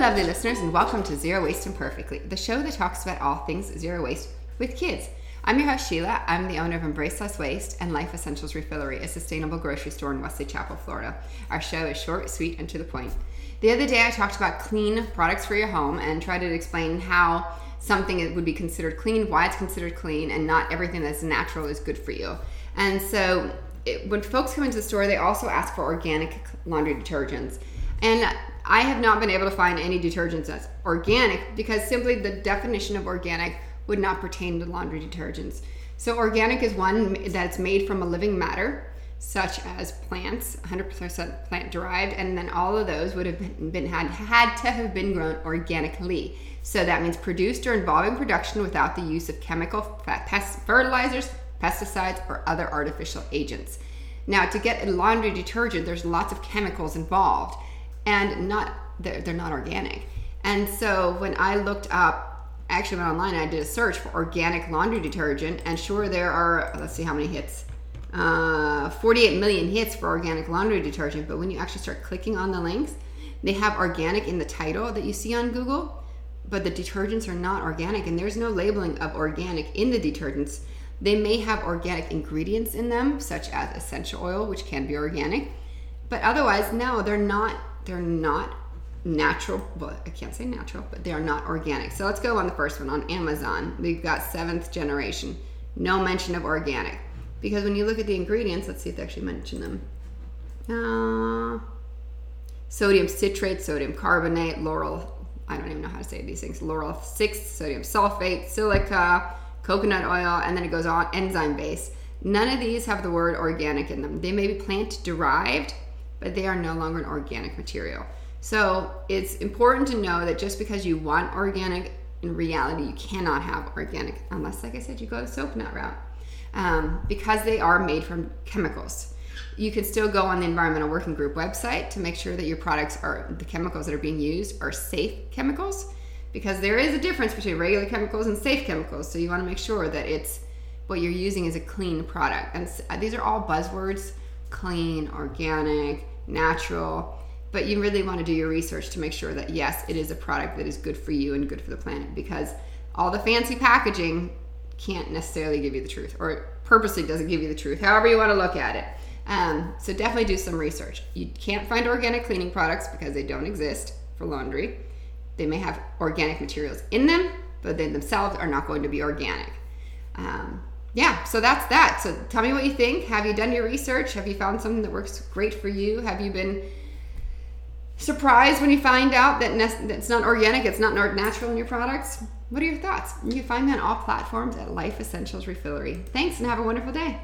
lovely listeners, and welcome to Zero Waste Imperfectly, the show that talks about all things zero waste with kids. I'm your host, Sheila. I'm the owner of Embrace Less Waste and Life Essentials Refillery, a sustainable grocery store in Wesley Chapel, Florida. Our show is short, sweet, and to the point. The other day, I talked about clean products for your home and tried to explain how something would be considered clean, why it's considered clean, and not everything that's natural is good for you. And so, it, when folks come into the store, they also ask for organic laundry detergents. And I have not been able to find any detergents that's organic because simply the definition of organic would not pertain to laundry detergents. So, organic is one that's made from a living matter, such as plants, 100% plant derived, and then all of those would have been, been had, had to have been grown organically. So, that means produced or involving production without the use of chemical pest, fertilizers, pesticides, or other artificial agents. Now, to get a laundry detergent, there's lots of chemicals involved and not they're, they're not organic. And so when I looked up actually went online and I did a search for organic laundry detergent, and sure, there are, let's see how many hits. Uh, 48 million hits for organic laundry detergent, but when you actually start clicking on the links, they have organic in the title that you see on Google, but the detergents are not organic, and there's no labeling of organic in the detergents. They may have organic ingredients in them, such as essential oil, which can be organic, but otherwise, no, they're not they're not natural well i can't say natural but they are not organic. So let's go on the first one on amazon. We've got seventh generation. No mention of organic. Because when you look at the ingredients let's see if they actually mention them. Uh, sodium citrate sodium carbonate laurel i don't even know how to say these things laurel 6 sodium sulfate silica coconut oil and then it goes on enzyme base. None of these have the word organic in them. They may be plant derived but they are no longer an organic material. So it's important to know that just because you want organic, in reality, you cannot have organic unless, like I said, you go the soap nut route um, because they are made from chemicals. You can still go on the Environmental Working Group website to make sure that your products are the chemicals that are being used are safe chemicals because there is a difference between regular chemicals and safe chemicals. So you want to make sure that it's what you're using is a clean product. And these are all buzzwords clean, organic, natural, but you really want to do your research to make sure that yes, it is a product that is good for you and good for the planet because all the fancy packaging can't necessarily give you the truth or purposely doesn't give you the truth, however you want to look at it. Um, so definitely do some research. You can't find organic cleaning products because they don't exist for laundry. They may have organic materials in them, but they themselves are not going to be organic. Um, yeah, so that's that. So tell me what you think. Have you done your research? Have you found something that works great for you? Have you been surprised when you find out that it's not organic, it's not natural in your products? What are your thoughts? You can find me on all platforms at Life Essentials Refillery. Thanks and have a wonderful day.